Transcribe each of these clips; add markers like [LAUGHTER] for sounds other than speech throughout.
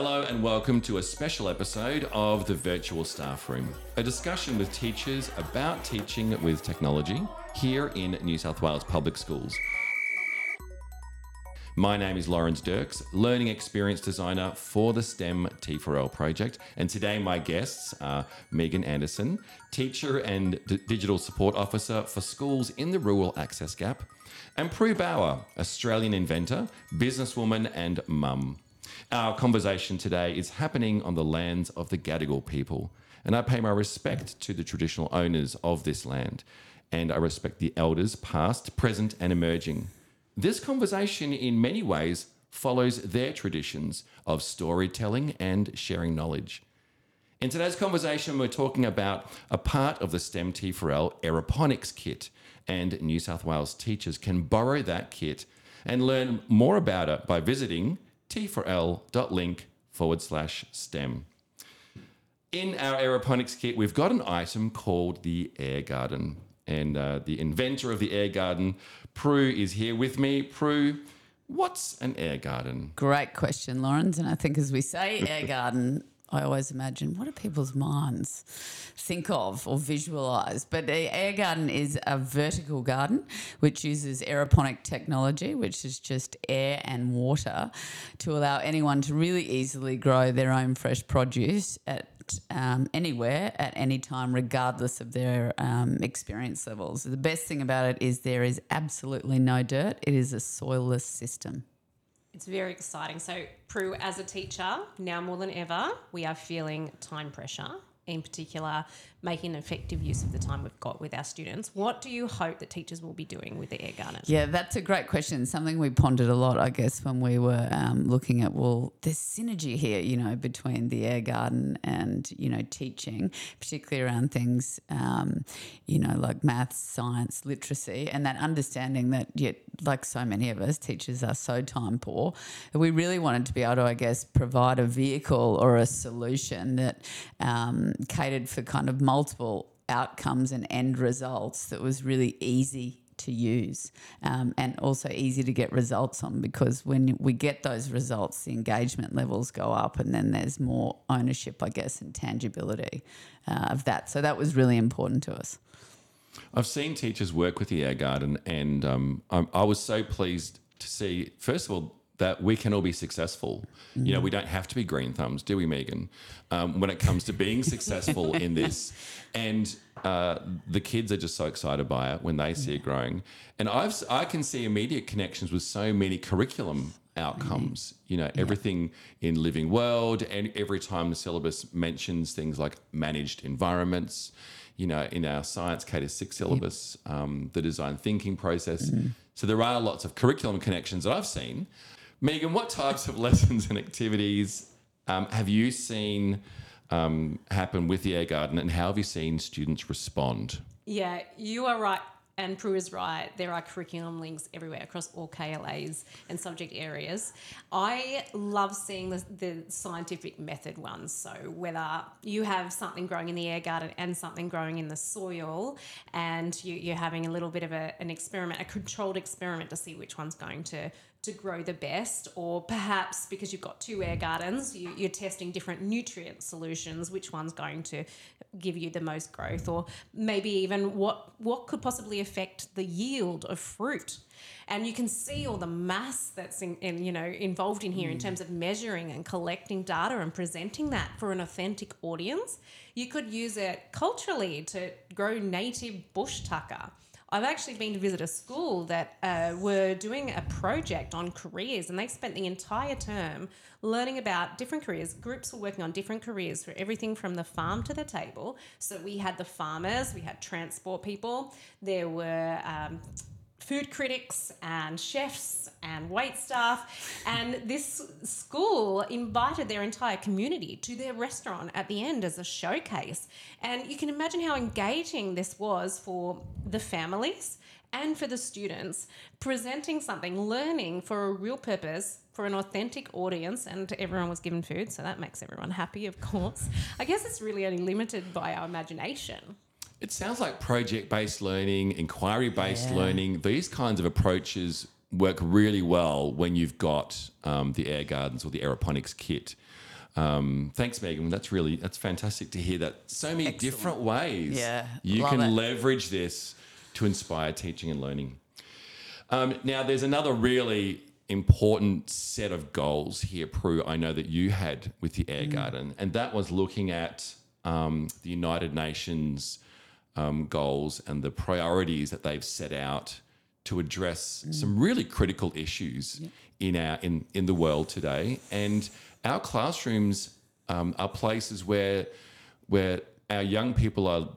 Hello and welcome to a special episode of the Virtual Staff Room, a discussion with teachers about teaching with technology here in New South Wales public schools. My name is Lawrence Dirks, Learning Experience Designer for the STEM T4L project. And today, my guests are Megan Anderson, Teacher and D- Digital Support Officer for Schools in the Rural Access Gap, and Prue Bauer, Australian inventor, businesswoman, and mum. Our conversation today is happening on the lands of the Gadigal people, and I pay my respect to the traditional owners of this land, and I respect the elders past, present, and emerging. This conversation, in many ways, follows their traditions of storytelling and sharing knowledge. In today's conversation, we're talking about a part of the STEM T4L aeroponics kit, and New South Wales teachers can borrow that kit and learn more about it by visiting t4l.link forward slash STEM. In our aeroponics kit, we've got an item called the Air Garden. And uh, the inventor of the Air Garden, Prue, is here with me. Prue, what's an air garden? Great question, Lawrence. And I think as we say air garden, I always imagine what do people's minds think of or visualize? But the air garden is a vertical garden which uses aeroponic technology, which is just air and water, to allow anyone to really easily grow their own fresh produce at um, anywhere at any time, regardless of their um, experience levels. The best thing about it is there is absolutely no dirt. It is a soilless system. It's very exciting. So, Prue, as a teacher, now more than ever, we are feeling time pressure. In particular, making effective use of the time we've got with our students. What do you hope that teachers will be doing with the air garden? Yeah, that's a great question. Something we pondered a lot, I guess, when we were um, looking at well, there's synergy here, you know, between the air garden and you know teaching, particularly around things, um, you know, like maths, science, literacy, and that understanding that yet, like so many of us, teachers are so time poor. We really wanted to be able to, I guess, provide a vehicle or a solution that um, catered for kind of multiple outcomes and end results that was really easy to use um, and also easy to get results on because when we get those results, the engagement levels go up and then there's more ownership, I guess, and tangibility uh, of that. So that was really important to us. I've seen teachers work with the Air Garden, and um, I'm, I was so pleased to see, first of all, that we can all be successful. Mm. You know, we don't have to be green thumbs, do we, Megan? Um, when it comes to being successful in this, and uh, the kids are just so excited by it when they see it growing. And I've I can see immediate connections with so many curriculum outcomes. You know, everything yeah. in Living World, and every time the syllabus mentions things like managed environments. You know, in our science K to six syllabus, um, the design thinking process. Mm. So there are lots of curriculum connections that I've seen. Megan, what types of [LAUGHS] lessons and activities um, have you seen um, happen with the Air Garden and how have you seen students respond? Yeah, you are right. And Prue is right. There are curriculum links everywhere across all KLAs and subject areas. I love seeing the, the, scientific method ones. So, whether you have something growing in the air garden and something growing in the soil, and you, are having a little bit of a, an experiment, a controlled experiment to see which one's going to to grow the best, or perhaps because you've got two air gardens, you, you're testing different nutrient solutions, which one's going to give you the most growth, or maybe even what what could possibly affect the yield of fruit. And you can see all the mass that's in, in you know involved in here mm. in terms of measuring and collecting data and presenting that for an authentic audience. You could use it culturally to grow native bush tucker I've actually been to visit a school that uh, were doing a project on careers, and they spent the entire term learning about different careers. Groups were working on different careers for everything from the farm to the table. So we had the farmers, we had transport people, there were um, food critics and chefs and wait staff. And this school invited their entire community to their restaurant at the end as a showcase. And you can imagine how engaging this was for the families and for the students, presenting something, learning for a real purpose for an authentic audience, and everyone was given food, so that makes everyone happy, of course. I guess it's really only limited by our imagination. It sounds like project based learning, inquiry based yeah. learning, these kinds of approaches work really well when you've got um, the air gardens or the aeroponics kit. Um, thanks, Megan. That's really that's fantastic to hear that. So many Excellent. different ways Yeah, you can it. leverage this to inspire teaching and learning. Um, now, there's another really important set of goals here, Prue. I know that you had with the Air Garden, and that was looking at um, the United Nations um, goals and the priorities that they've set out to address some really critical issues in our in in the world today. And our classrooms um, are places where where our young people are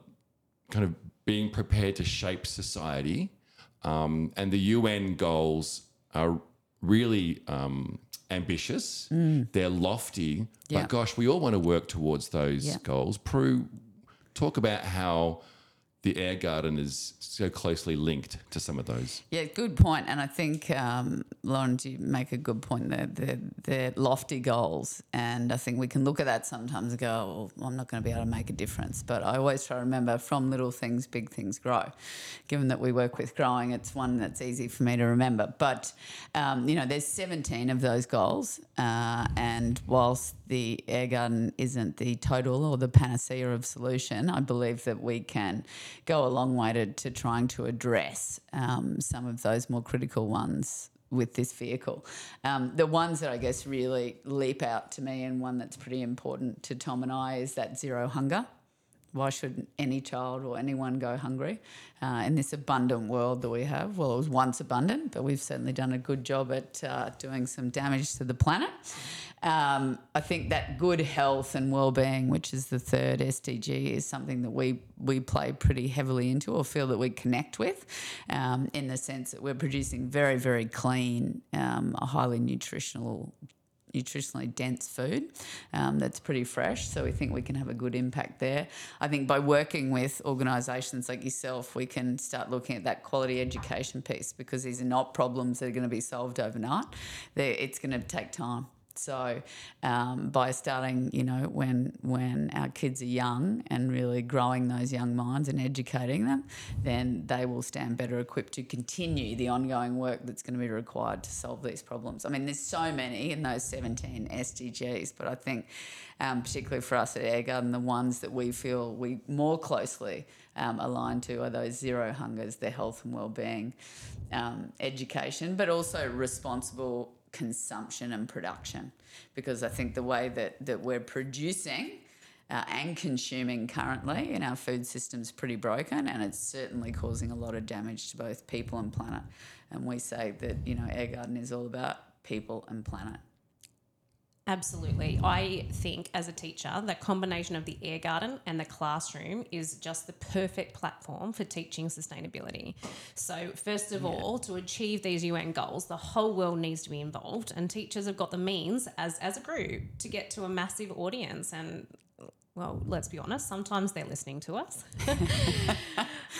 kind of being prepared to shape society. Um, and the UN goals are really um, ambitious. They're lofty, Yeah. but gosh, we all want to work towards those Yeah. goals. Prue, talk about how the air garden is so closely linked to some of those. Yeah, good point. And I think, um, Lauren, you make a good point there. They're, they're lofty goals. And I think we can look at that sometimes and go, well, I'm not going to be able to make a difference. But I always try to remember from little things, big things grow. Given that we work with growing, it's one that's easy for me to remember. But, um, you know, there's 17 of those goals. Uh, and whilst the air garden isn't the total or the panacea of solution, I believe that we can go a long way to, to trying to address um, some of those more critical ones with this vehicle. Um, the ones that I guess really leap out to me, and one that's pretty important to Tom and I, is that zero hunger. Why should any child or anyone go hungry uh, in this abundant world that we have? Well, it was once abundant, but we've certainly done a good job at uh, doing some damage to the planet. Um, I think that good health and well-being, which is the third SDG, is something that we we play pretty heavily into, or feel that we connect with, um, in the sense that we're producing very, very clean, um, highly nutritional nutritionally dense food um, that's pretty fresh. So we think we can have a good impact there. I think by working with organisations like yourself, we can start looking at that quality education piece because these are not problems that are going to be solved overnight. They're, it's going to take time. So, um, by starting, you know, when when our kids are young and really growing those young minds and educating them, then they will stand better equipped to continue the ongoing work that's going to be required to solve these problems. I mean, there's so many in those 17 SDGs, but I think, um, particularly for us at Air Garden, the ones that we feel we more closely um, to are those zero hungers, their health and well-being, um, education, but also responsible consumption and production because I think the way that, that we're producing uh, and consuming currently in our food system is pretty broken and it's certainly causing a lot of damage to both people and planet. And we say that, you know, Air Garden is all about people and planet. Absolutely. I think as a teacher, the combination of the air garden and the classroom is just the perfect platform for teaching sustainability. So, first of all, to achieve these UN goals, the whole world needs to be involved, and teachers have got the means as, as a group to get to a massive audience. And well, let's be honest, sometimes they're listening to us. [LAUGHS]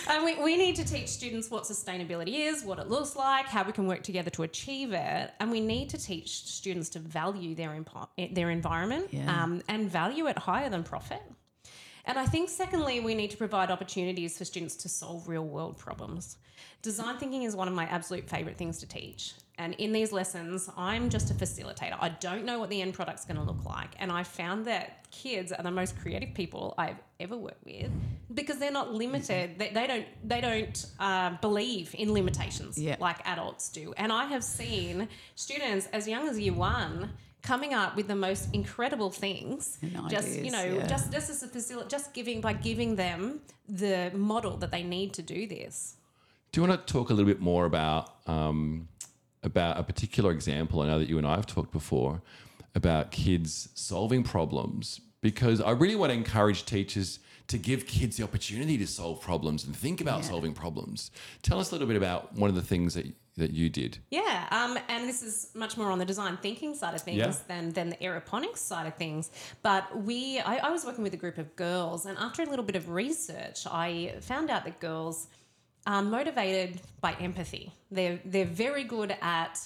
and we, we need to teach students what sustainability is, what it looks like, how we can work together to achieve it. And we need to teach students to value their, impo- their environment Yeah. um, and value it higher than profit. And I think, secondly, we need to provide opportunities for students to solve real world problems. Design thinking is one of my absolute favourite things to teach. And in these lessons, I'm just a facilitator. I don't know what the end product's going to look like. And I found that kids are the most creative people I've ever worked with because they're not limited. They, they don't they don't uh, believe in limitations Yeah. like adults do. And I have seen students as young as year one coming up with the most incredible things. And just you know, yeah. just just as a facility, just giving by giving them the model that they need to do this. Do you want to talk a little bit more about um, about a particular example? I know that you and I have talked before about kids solving problems because I really want to encourage teachers to give kids the opportunity to solve problems and think about Yeah. solving problems. Tell us a little bit about one of the things that that you did. Yeah, um, and this is much more on the design thinking side of things Yeah. than, than the aeroponics side of things. But we, I, I was working with a group of girls, and after a little bit of research, I found out that girls are motivated by empathy. They're they're very good at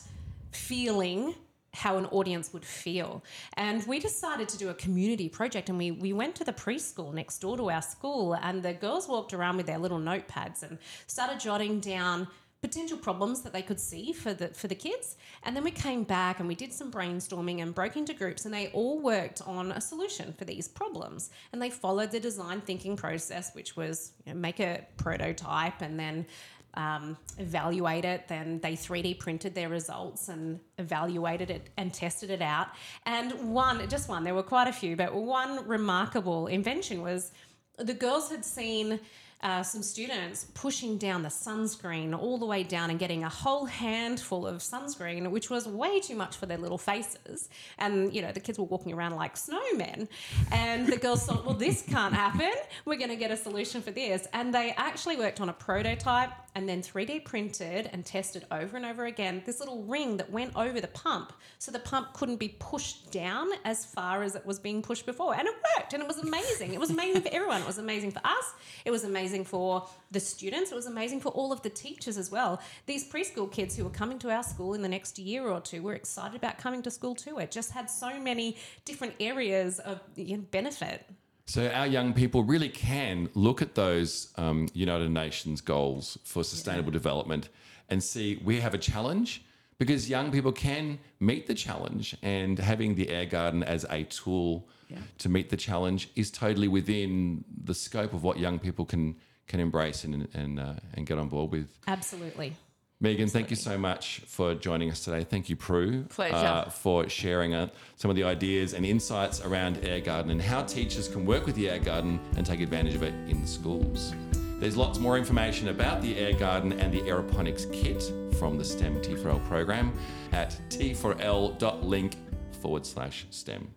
feeling how an audience would feel. And we decided to do a community project and we, we went to the preschool next door to our school and the girls walked around with their little notepads and started jotting down potential problems that they could see for the for the kids and then we came back and we did some brainstorming and broke into groups and they all worked on a solution for these problems and they followed the design thinking process which was you know, make a prototype and then um, evaluate it. Then they 3D printed their results and evaluated it and tested it out. And one, just one, there were quite a few, but one remarkable invention was the girls had seen uh, some students pushing down the sunscreen all the way down and getting a whole handful of sunscreen, which was way too much for their little faces. And, you know, the kids were walking around like snowmen. And the girls thought, well, this can't happen. We're going to get a solution for this. And they actually worked on a prototype and then 3D printed and tested over and over again this little ring that went over the pump so the pump couldn't be pushed down as far as it was being pushed before. And it worked and it was amazing. It was amazing for everyone. It was amazing for us. It was amazing for the students. It was amazing for all of the teachers as well. These preschool kids who were coming to our school in the next year or two were excited about coming to school too. It just had so many different areas of you know, benefit. So our young people really can look at those um, United Nations goals for sustainable development and see we have a challenge because young people can meet the challenge and having the air garden as a tool Yeah. to meet the challenge is totally within the scope of what young people can can embrace and and uh, and get on board with. Absolutely. Megan, thank you so much for joining us today. Thank you, Prue, Pleasure. uh, for sharing uh, some of the ideas and insights around Air Garden and how teachers can work with the Air Garden and take advantage of it in the schools. There's lots more information about the Air Garden and the aeroponics kit from the STEM T4L program at t4l.link forward slash STEM.